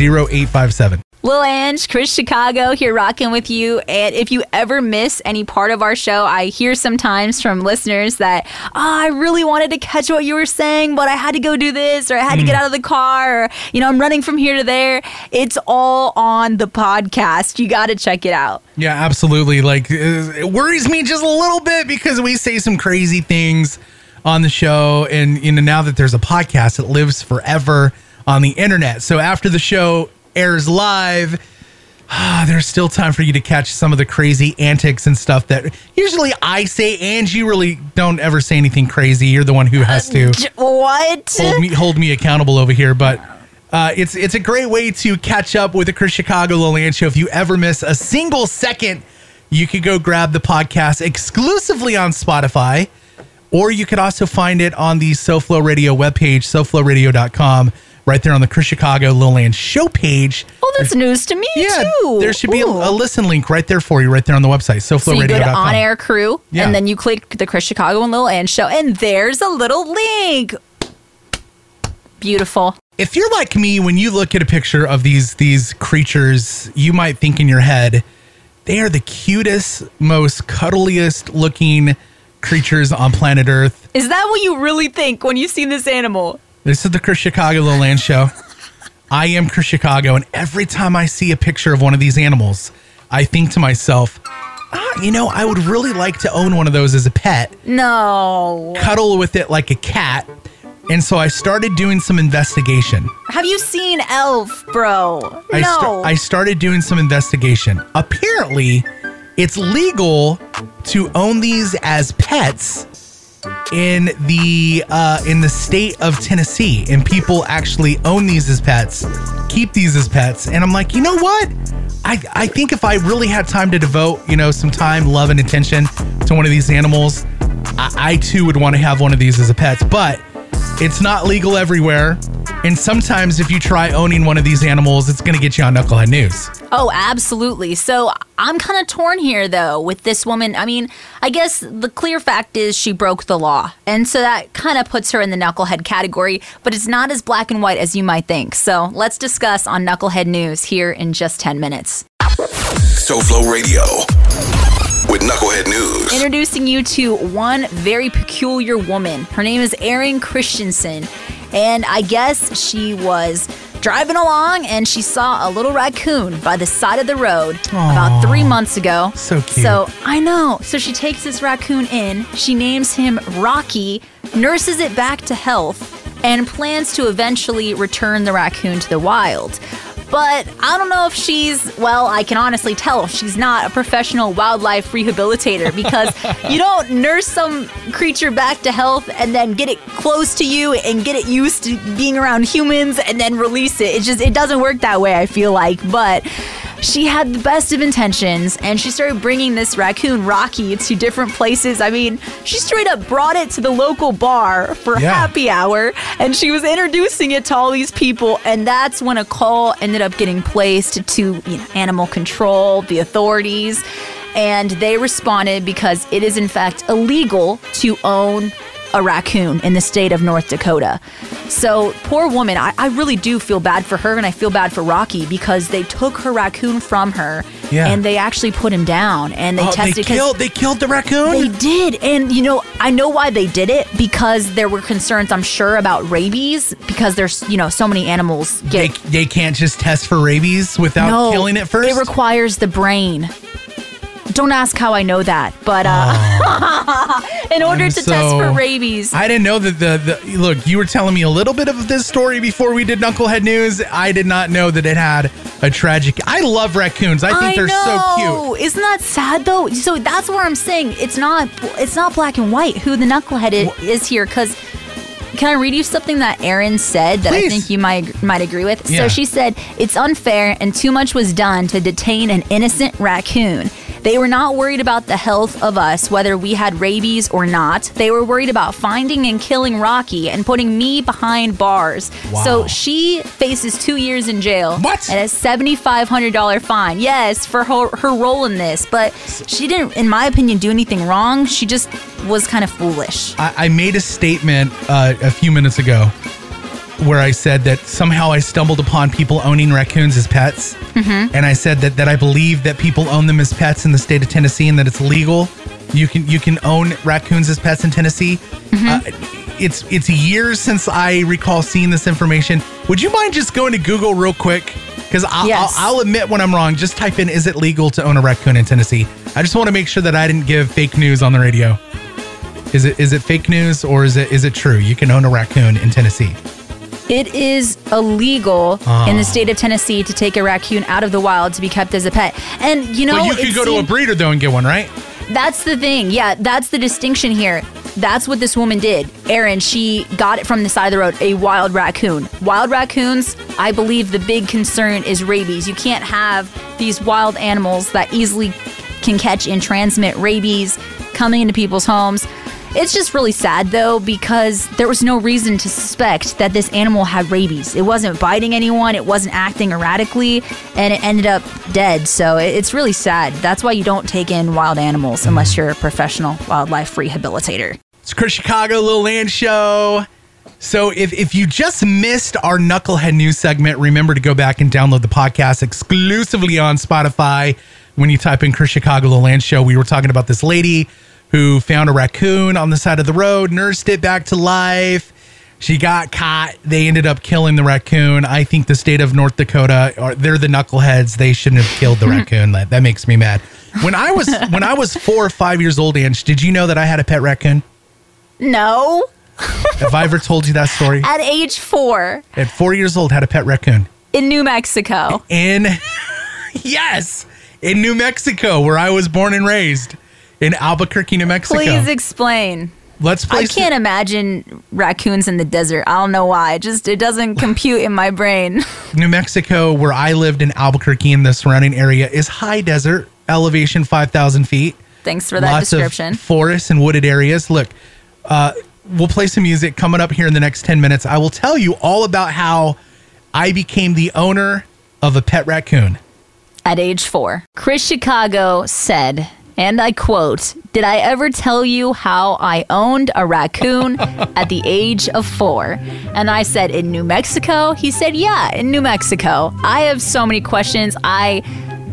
0857. Lil Ange, Chris Chicago here rocking with you. And if you ever miss any part of our show, I hear sometimes from listeners that, oh, I really wanted to catch what you were saying, but I had to go do this or I had to get out of the car or, you know, I'm running from here to there. It's all on the podcast. You got to check it out. Yeah, absolutely. Like, uh, it worries me just a little bit because we say some crazy things on the show. And, you know, now that there's a podcast, it lives forever on the internet. So after the show airs live, ah, there's still time for you to catch some of the crazy antics and stuff that usually I say, and you really don't ever say anything crazy. You're the one who has to J- What? hold me hold me accountable over here. But uh, it's it's a great way to catch up with the Chris Chicago Lil Ange Show. If you ever miss a single second, you could go grab the podcast exclusively on Spotify, or you could also find it on the SoFlo Radio webpage, SoFloRadio.com, right there on the Chris Chicago Lil Ange Show page. Oh, that's news to me Yeah, too. there should be a, a listen link right there for you, right there on the website, So so you go to. On Air Crew, Yeah. and then you click the Chris Chicago and Lil Ange show, and there's a little link. Beautiful. if you're like me when you look at a picture of these these creatures you might think in your head they are the cutest most cuddliest looking creatures on planet earth Is that what you really think when you see this animal? This is the chris chicago Lil Ange show i am chris chicago and every time i see a picture of one of these animals i think to myself ah, you know i would really like to own one of those as a pet No. cuddle with it like a cat and so i started doing some investigation Have you seen Elf, bro? I, no. sta- I started doing some investigation. Apparently, it's legal to own these as pets in the uh, in the state of Tennessee, and people actually own these as pets, keep these as pets. And I'm like, you know what? I I think if I really had time to devote, you know, some time, love, and attention to one of these animals, I, I too would want to have one of these as a pet. But it's not legal everywhere. And sometimes if you try owning one of these animals, it's going to get you on Knucklehead News. oh, absolutely. So I'm kind of torn here, though, with this woman. I mean, I guess the clear fact is she broke the law. And so that kind of puts her in the knucklehead category, but it's not as black and white as you might think. So let's discuss on Knucklehead News here in just 10 minutes. SoFlo Radio with Knucklehead News. Introducing you to one very peculiar woman. Her name is Erin Christensen. And I guess she was driving along and she saw a little raccoon by the side of the road about three months ago. So cute. So I know. So she takes this raccoon in, she names him Rocky, nurses it back to health, and plans to eventually return the raccoon to the wild. But I don't know if she's, well, I can honestly tell she's not a professional wildlife rehabilitator because you don't nurse some creature back to health and then get it close to you and get it used to being around humans and then release it. It just, it doesn't work that way, I feel like. But she had the best of intentions and she started bringing this raccoon Rocky to different places. I mean, she straight up brought it to the local bar for Yeah. happy hour and she was introducing it to all these people. And that's when a call ended up getting placed to you know, animal control, the authorities. And they responded because it is, in fact, illegal to own a raccoon in the state of North Dakota. So, poor woman, I, I really do feel bad for her and I feel bad for Rocky because they took her raccoon from her Yeah. and they actually put him down and they Oh, they killed. They killed the raccoon. they did. And you know, I know why they did it because there were concerns, I'm sure, about rabies because there's, you know, so many animals they, they can't just test for rabies without no, killing it first. It requires the brain. Don't ask how I know that, but uh, in order I'm to test for rabies, I didn't know that the, the look. You were telling me a little bit of this story before we did Knucklehead News. I did not know that it had a tragic. I love raccoons. I think they're so cute. know. Isn't that sad though? So that's where I'm saying it's not it's not black and white who the knucklehead i- is here because can I read you something that Erin said that I think you might might agree with? Yeah. So she said it's unfair and too much was done to detain an innocent raccoon. They were not worried about the health of us, whether we had rabies or not. They were worried about finding and killing Rocky and putting me behind bars. Wow. So she faces two years in jail What? and a $7,500 fine. Yes, for her, her role in this. But she didn't, in my opinion, do anything wrong. She just was kind of foolish. I, I made a statement uh, a few minutes ago where I said that somehow I stumbled upon people owning raccoons as pets, Mm-hmm. and I said that that I believe that people own them as pets in the state of Tennessee and that it's legal. You can you can own raccoons as pets in Tennessee. Mm-hmm. Uh, it's it's years since I recall seeing this information. Would you mind just going to Google real quick? Because I'll, Yes. I'll, I'll admit when I'm wrong. Just type in "Is it legal to own a raccoon in Tennessee?" I just want to make sure that I didn't give fake news on the radio. Is it is it fake news or is it is it true? You can own a raccoon in Tennessee. It is illegal Ah. in the state of Tennessee to take a raccoon out of the wild to be kept as a pet. And you know, but you could go to a breeder though and get one, right? That's the thing. Yeah, that's the distinction here. That's what this woman did. Erin, she got it from the side of the road, a wild raccoon. Wild raccoons, I believe the big concern is rabies. You can't have these wild animals that easily can catch and transmit rabies coming into people's homes. It's just really sad though because there was no reason to suspect that this animal had rabies. It wasn't biting anyone, it wasn't acting erratically, and it ended up dead. So it's really sad. That's why you don't take in wild animals unless you're a professional wildlife rehabilitator. It's Chris Chicago, Lil Ange Show. So if, if you just missed our Knucklehead News segment, remember to go back and download the podcast exclusively on Spotify. When you type in Chris Chicago, Lil Ange Show, we were talking about this lady who found a raccoon on the side of the road, nursed it back to life. She got caught. They ended up killing the raccoon. I think the state of North Dakota, are, they're the knuckleheads. They shouldn't have killed the raccoon. That, that makes me mad. When I was when I was four or five years old, Ange, did you know that I had a pet raccoon? No, Have I ever told you that story? at age four At four years old, had a pet raccoon. in New Mexico. In yes, in New Mexico, where I was born and raised, in Albuquerque, New Mexico. Please explain. Let's play. I can't imagine raccoons in the desert. I don't know why. It just it doesn't compute in my brain. New Mexico, where I lived in Albuquerque and the surrounding area, is high desert, elevation five thousand feet. Thanks for that lots description. of forests and wooded areas. Look, uh, we'll play some music coming up here in the next 10 minutes. I will tell you all about how I became the owner of a pet raccoon. At age four, Chris Chicago said, and I quote, Did I ever tell you how I owned a raccoon at the age of four? And I said, In New Mexico? He said, Yeah, in New Mexico. I have so many questions. I.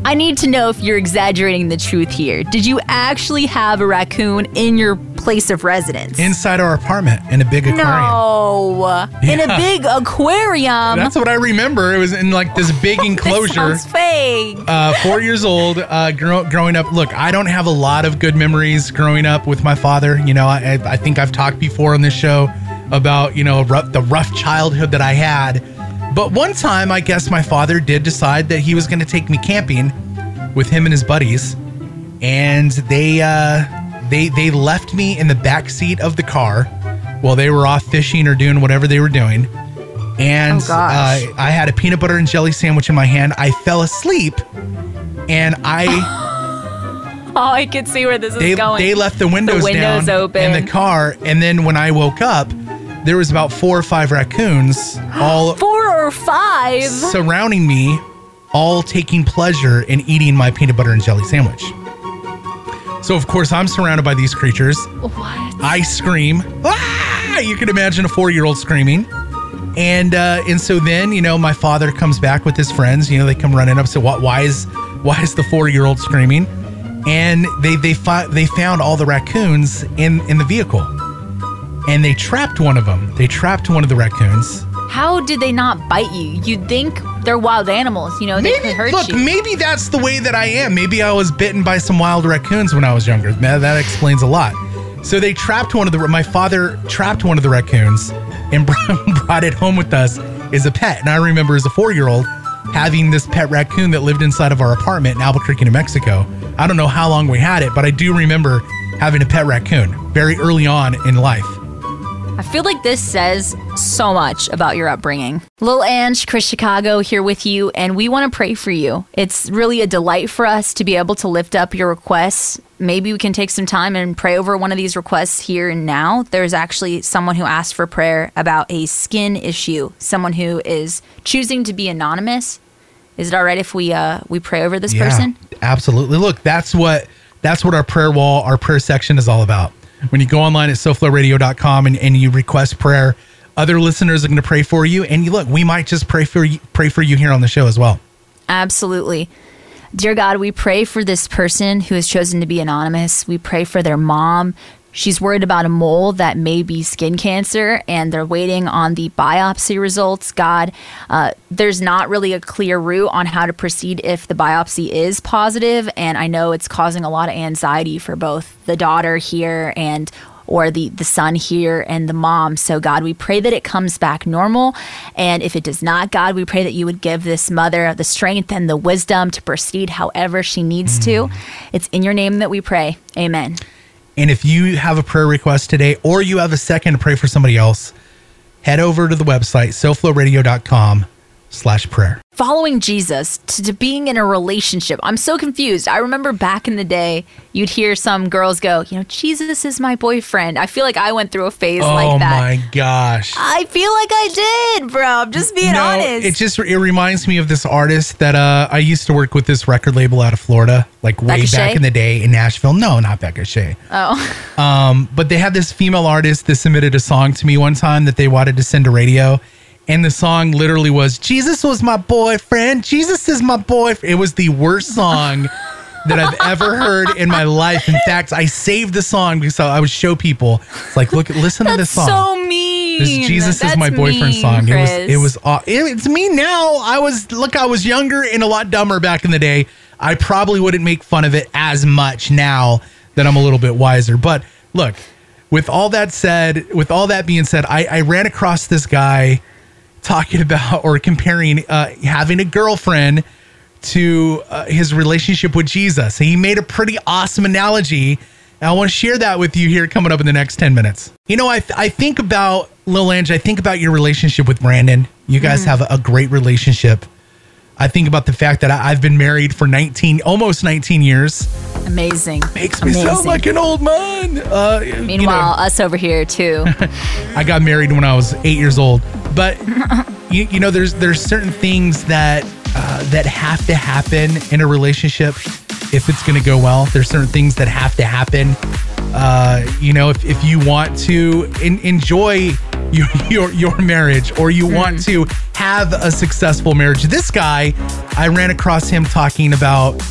I need to know if you're exaggerating the truth here. Did you actually have a raccoon in your place of residence? Inside our apartment in a big aquarium. no, in a big aquarium. That's what I remember. It was in like this big This enclosure. sounds fake. uh, four years old, uh, grow, growing up. Look, I don't have a lot of good memories growing up with my father. You know, I, I think I've talked before on this show about you know rough, the rough childhood that I had. But one time, I guess my father did decide that he was going to take me camping with him and his buddies, and they uh, they they left me in the back seat of the car while they were off fishing or doing whatever they were doing. and Oh, uh, I had a peanut butter and jelly sandwich in my hand. I fell asleep, and I Oh, I could see where this is going. they left the windows, the windows down open. in the car, and then when I woke up, there was about four or five raccoons all Four or five. surrounding me, all taking pleasure in eating my peanut butter and jelly sandwich. So of course I'm surrounded by these creatures. What? I scream. Ah! You can imagine a four-year-old screaming. And uh, and so then you know my father comes back with his friends. You know they come running up. So what? Why is why is the four-year-old screaming? And they they fi- they found all the raccoons in in the vehicle, and they trapped one of them. They trapped one of the raccoons. How did they not bite you? You'd think they're wild animals. You know, they Maybe could hurt look, you. Look, maybe that's the way that I am. Maybe I was bitten by some wild raccoons when I was younger. That, that explains a lot. So they trapped one of the. My father trapped one of the raccoons and brought it home with us as a pet. And I remember as a four-year-old having this pet raccoon that lived inside of our apartment in Albuquerque, New Mexico. I don't know how long we had it, but I do remember having a pet raccoon very early on in life. I feel like this says so much about your upbringing. Lil Ange, Chris Chicago here with you, and we want to pray for you. It's really a delight for us to be able to lift up your requests. Maybe we can take some time and pray over one of these requests here and now. There's actually someone who asked for prayer about a skin issue, someone who is choosing to be anonymous. Is it all right if we uh, we pray over this person? Absolutely. Look, that's what that's what our prayer wall, our prayer section is all about. When you go online at soflowradio.com and, and you request prayer, other listeners are going to pray for you. And you look, we might just pray for you, pray for you here on the show as well. Absolutely. Dear God, we pray for this person who has chosen to be anonymous. We pray for their mom. She's worried about a mole that may be skin cancer, and they're waiting on the biopsy results. God, uh, there's not really a clear route on how to proceed if the biopsy is positive, and I know it's causing a lot of anxiety for both the daughter here and or the the son here and the mom. So God, we pray that it comes back normal, and if it does not, God, we pray that you would give this mother the strength and the wisdom to proceed however she needs to. It's in your name that we pray. Amen. And if you have a prayer request today or you have a second to pray for somebody else, head over to the website, soflowradio.com slash prayer. Following Jesus to, to being in a relationship. I'm so confused. I remember back in the day, you'd hear some girls go, you know, Jesus is my boyfriend. I feel like I went through a phase oh like that. Oh my gosh. I feel like I did, bro. I'm just being no, honest. it just it reminds me of this artist that uh, I used to work with this record label out of Florida, like way Becca back Shea? in the day in Nashville. No, not Becca Shea. oh. Um, but they had this female artist that submitted a song to me one time that they wanted to send to radio. And the song literally was Jesus was my boyfriend. Jesus is my boyfriend. It was the worst song that I've ever heard in my life. In fact, I saved the song because I would show people. It's like, look, listen to this That's song. so mean. This Jesus is my boyfriend mean, song. It was it was aw- it, it's me now. I was look, I was younger and a lot dumber back in the day. I probably wouldn't make fun of it as much now that I'm a little bit wiser. But look, with all that said, with all that being said, I, I ran across this guy talking about or comparing uh, having a girlfriend to uh, his relationship with Jesus. He made a pretty awesome analogy. And I want to share that with you here coming up in the next 10 minutes. You know, I, th- I think about Lil Ange, I think about your relationship with Brandon. You guys have a, a great relationship. I think about the fact that I, I've been married for 19, almost 19 years. amazing. Makes me amazing. sound like an old man. Uh, you know, Meanwhile, us over here too. I got married when I was eight years old. But you, you know, there's there's certain things that uh, that have to happen in a relationship if it's going to go well. There's certain things that have to happen. Uh, you know, if, if you want to in, enjoy your, your your marriage or you want to have a successful marriage, this guy, I ran across him talking about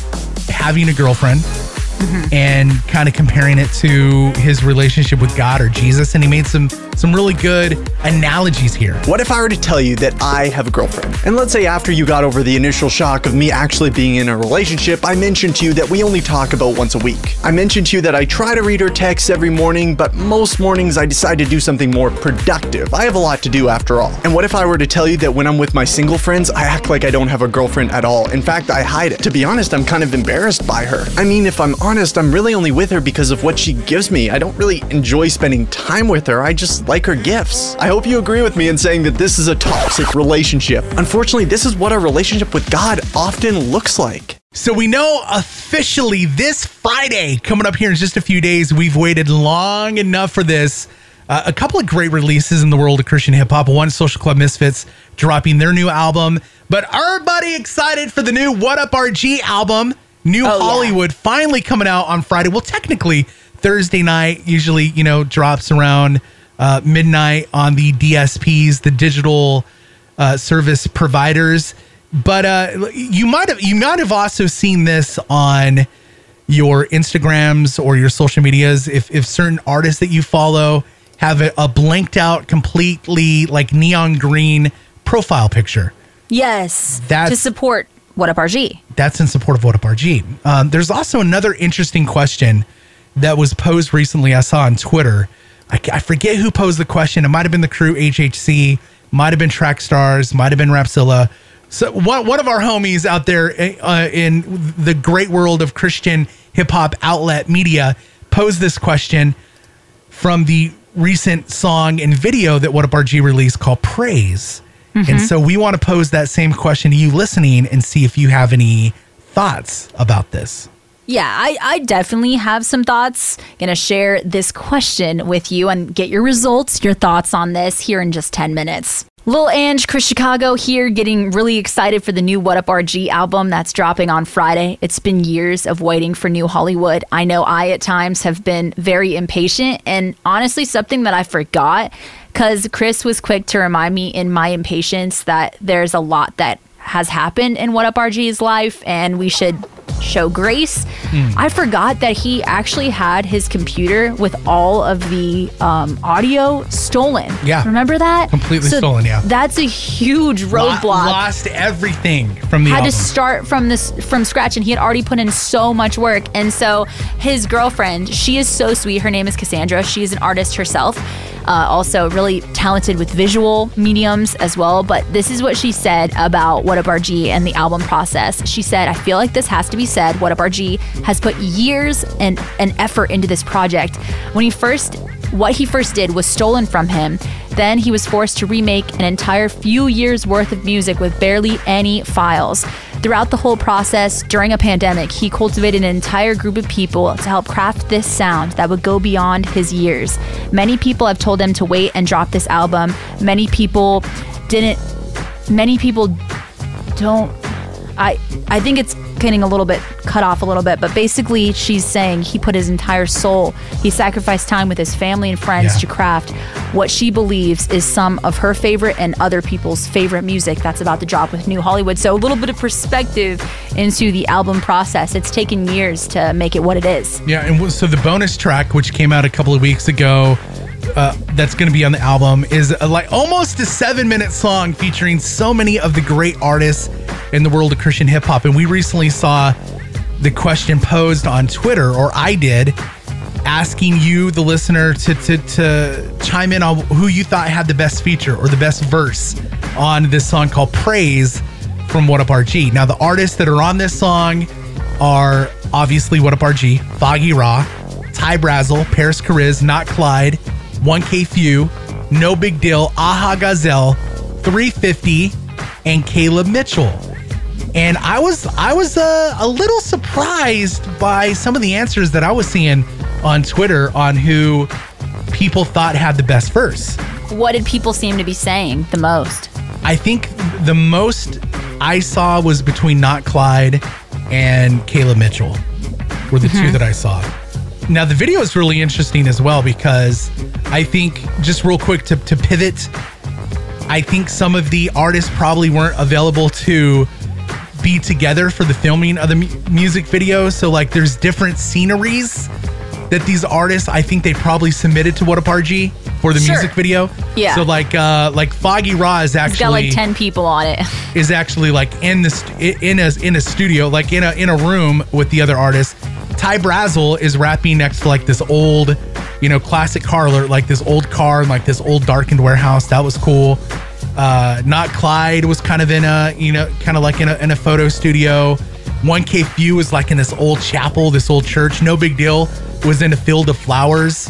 having a girlfriend mm-hmm. and kind of comparing it to his relationship with God or Jesus, and he made some some really good analogies here. What if I were to tell you that I have a girlfriend? And let's say after you got over the initial shock of me actually being in a relationship, I mentioned to you that we only talk about once a week. I mentioned to you that I try to read her texts every morning, but most mornings I decide to do something more productive. I have a lot to do after all. And what if I were to tell you that when I'm with my single friends, I act like I don't have a girlfriend at all? In fact, I hide it. To be honest, I'm kind of embarrassed by her. I mean, if I'm honest, I'm really only with her because of what she gives me. I don't really enjoy spending time with her, I just like her gifts. I hope you agree with me in saying that this is a toxic relationship. Unfortunately, this is what our relationship with God often looks like. So we know officially this Friday, coming up here in just a few days, we've waited long enough for this. Uh, a couple of great releases in the world of Christian hip hop. One, Social Club Misfits dropping their new album, but everybody excited for the new What Up RG album. New Oh, yeah. Hollywood finally coming out on Friday. Well, technically Thursday night usually, you know, drops around uh, midnight on the DSPs, the digital uh, service providers. But uh, you might have you might have also seen this on your Instagrams or your social medias if if certain artists that you follow have a, a blanked out completely like neon green profile picture. Yes. That's- to support What Up RG. That's in support of What Up RG. Um, there's also another interesting question that was posed recently. I saw on Twitter. I, I forget who posed the question. It might have been the crew HHC, might have been Track Stars, might have been Rapzilla. So one one of our homies out there uh, in the great world of Christian hip hop outlet media posed this question from the recent song and video that What Up RG released called Praise. And so we want to pose that same question to you listening and see if you have any thoughts about this. Yeah, I, I definitely have some thoughts. Gonna share this question with you and get your results, your thoughts on this here in just 10 minutes. Lil Ange, Chris Chicago here, getting really excited for the new What Up RG album that's dropping on Friday. It's been years of waiting for New Hollywood. I know I at times have been very impatient and honestly something that I forgot because Chris was quick to remind me in my impatience that there's a lot that has happened in What Up RG's life and we should show grace. I forgot that he actually had his computer with all of the um, audio stolen. Yeah. Remember that? Completely stolen, yeah. That's a huge roadblock. Lo- Lost everything from the had album. to start from this from scratch and he had already put in so much work and so his girlfriend she is so sweet her name is cassandra she is an artist herself uh, also really talented with visual mediums as well but this is what she said about what up rg and the album process she said i feel like this has to be said what up rg has put years and, and effort into this project when he first what he first did was stolen from him. Then he was forced to remake an entire few years worth of music with barely any files. Throughout the whole process, during a pandemic, he cultivated an entire group of people to help craft this sound that would go beyond his years. Many people have told him to wait and drop this album. Many people didn't. Many people don't I I think it's getting a little bit cut off a little bit, but basically she's saying he put his entire soul, he sacrificed time with his family and friends Yeah. to craft what she believes is some of her favorite and other people's favorite music that's about to drop with New Hollywood. So a little bit of perspective into the album process. It's taken years to make it what it is. Yeah, and so the bonus track, which came out a couple of weeks ago, uh, that's going to be on the album, is a, like almost a seven-minute song featuring so many of the great artists in the world of Christian hip hop. And we recently saw the question posed on Twitter, or I did, asking you, the listener, to to to chime in on who you thought had the best feature or the best verse on this song called "Praise" from What Up RG. Now, the artists that are on this song are obviously What Up RG, Foggieraw, Ty Brazel, Parris Chariz, Not Clyde, 1K Phew, No Big Deal, Aha Gazelle, 350, and Caleb Mitchell. And I was I was uh, a little surprised by some of the answers that I was seeing on Twitter on who people thought had the best verse. What did people seem to be saying the most? I think the most I saw was between Not Clyde and Caleb Mitchell were the two that I saw. Now the video is really interesting as well because I think just real quick to, to pivot, I think some of the artists probably weren't available to be together for the filming of the mu- music video. So like there's different sceneries that these artists I think they probably submitted to What Up RG for the Sure. music video. Yeah. So like uh like Foggieraw is actually He's got like 10 people on it. is actually like in this st- in a in a studio, like in a in a room with the other artists. Ty Brazel is rapping next to like this old, you know, classic car like this old car and like this old darkened warehouse. That was cool. Uh, not Clyde was kind of in a, you know, kind of like in a in a photo studio. 1K Phew was like in this old chapel, this old church. nobigdyl. Was in a field of flowers.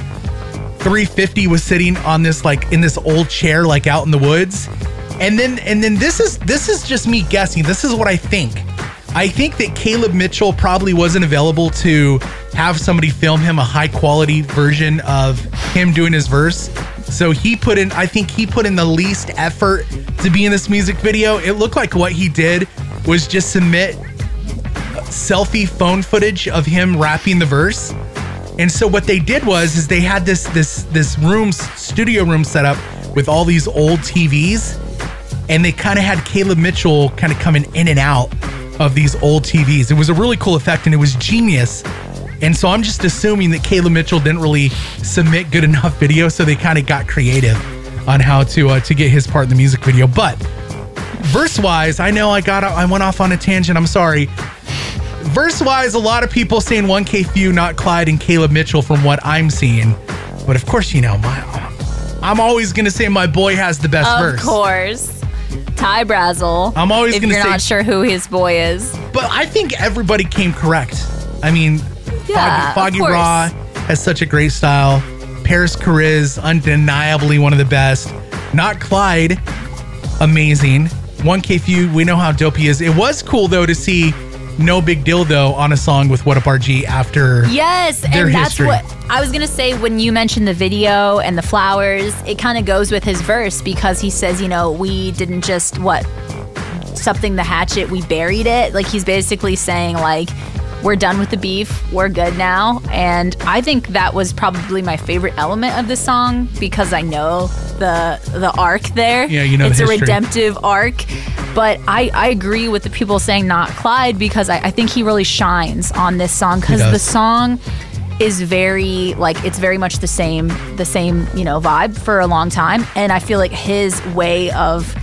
350 was sitting on this like in this old chair like out in the woods. And then and then this is this is just me guessing. This is what I think. I think that Caleb Mitchell probably wasn't available to have somebody film him a high quality version of him doing his verse. So he put in I think he put in the least effort to be in this music video. It looked like what he did was just submit selfie phone footage of him rapping the verse. And so what they did was is they had this this this room studio room set up with all these old TVs and they kind of had Caleb Mitchell kind of coming in and out of these old TVs. It was a really cool effect and it was genius. And so I'm just assuming that Caleb Mitchell didn't really submit good enough video, so they kind of got creative on how to uh, to get his part in the music video. But verse wise, I know I got I went off on a tangent. I'm sorry. Verse wise, a lot of people saying 1K Phew, not Clyde and Caleb Mitchell from what I'm seeing. But of course, you know, my I'm always gonna say my boy has the best Of verse. Of course. Ty Brazel. I'm always if gonna you're say- not sure who his boy is. But I think everybody came correct. I mean, Yeah, Foggy, Foggy. Raw has such a great style. Parris Chariz, undeniably one of the best. Not Clyde, amazing. 1K Phew, we know how dope he is. It was cool though to see nobigdyl though on a song with What Up RG after. Yes, Their and that's history. what I was gonna say when you mentioned the video and the flowers. It kind of goes with his verse because he says, you know, we didn't just what something the hatchet, we buried it. Like he's basically saying like we're done with the beef, we're good now. And I think that was probably my favorite element of the song because I know the the arc there. Yeah, you know it's a redemptive arc. But I, I agree with the people saying not Clyde because I, I think he really shines on this song because the song is very like it's very much the same the same you know vibe for a long time and i feel like his way of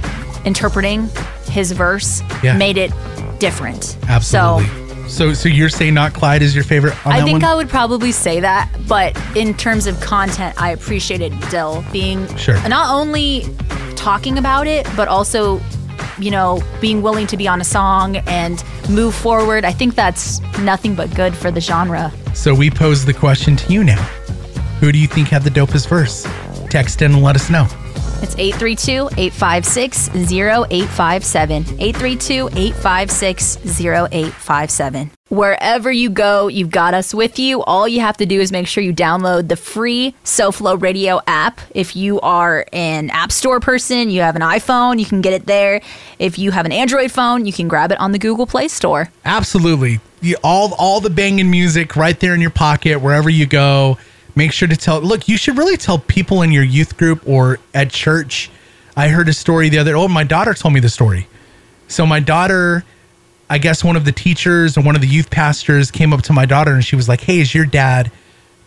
interpreting his verse Yeah. made it different Absolutely. so So, so you're saying not Clyde is your favorite on I think one? I would probably say that, but in terms of content, I appreciated Dyl being Sure. not only talking about it, but also, you know, being willing to be on a song and move forward. I think that's nothing but good for the genre. So we pose the question to you now. Who do you think had the dopest verse? Text in and let us know. It's 832 856 0857. 832 856 0857. Wherever you go, you've got us with you. All you have to do is make sure you download the free SoFlo Radio app. If you are an App Store person, you have an iPhone, you can get it there. If you have an Android phone, you can grab it on the Google Play Store. Absolutely. All all the banging music right there in your pocket wherever you go. Make sure to tell look, you should really tell people in your youth group or at church. I heard a story the other oh my daughter told me the story. So my daughter I guess one of the teachers and one of the youth pastors came up to my daughter and she was like, "Hey, is your dad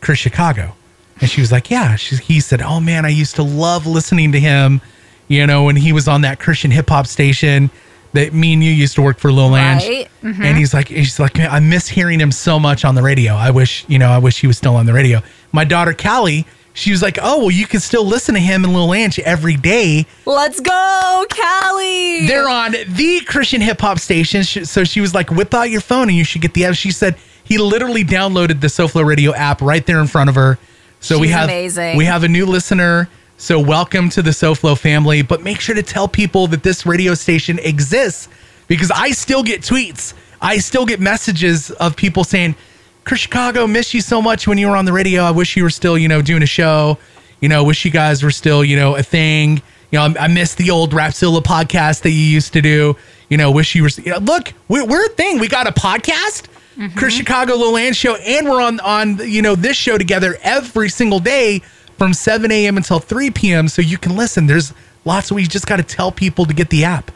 Chris Chicago?" And she was like, "Yeah." She, he said, "Oh man, I used to love listening to him, you know, when he was on that Christian hip hop station that me and you used to work for Lil Ange." Right. Mm-hmm. And he's like, he's like, "Man, I miss hearing him so much on the radio. I wish, you know, I wish he was still on the radio." My daughter Callie, she was like, "Oh, well, you can still listen to him and Lil Ange every day." Let's go, Callie! They're on the Christian hip hop station. So she was like, whip out your phone and you should get the app. She said he literally downloaded the SoFlo Radio app right there in front of her. So we have amazing. we have a new listener. So welcome to the SoFlo family. But make sure to tell people that this radio station exists because I still get tweets. I still get messages of people saying, Chicago, miss you so much when you were on the radio. I wish you were still, you know, doing a show. You know, wish you guys were still, you know, a thing. You know, I, I miss the old Rapzilla podcast that you used to do. You know, wish you were. You know, look, we're, we're a thing. We got a podcast, mm-hmm. Chris Chicago Lil Ange show, and we're on on you know this show together every single day from 7 a.m. until 3 p.m. So you can listen. There's lots of we just got to tell people to get the app.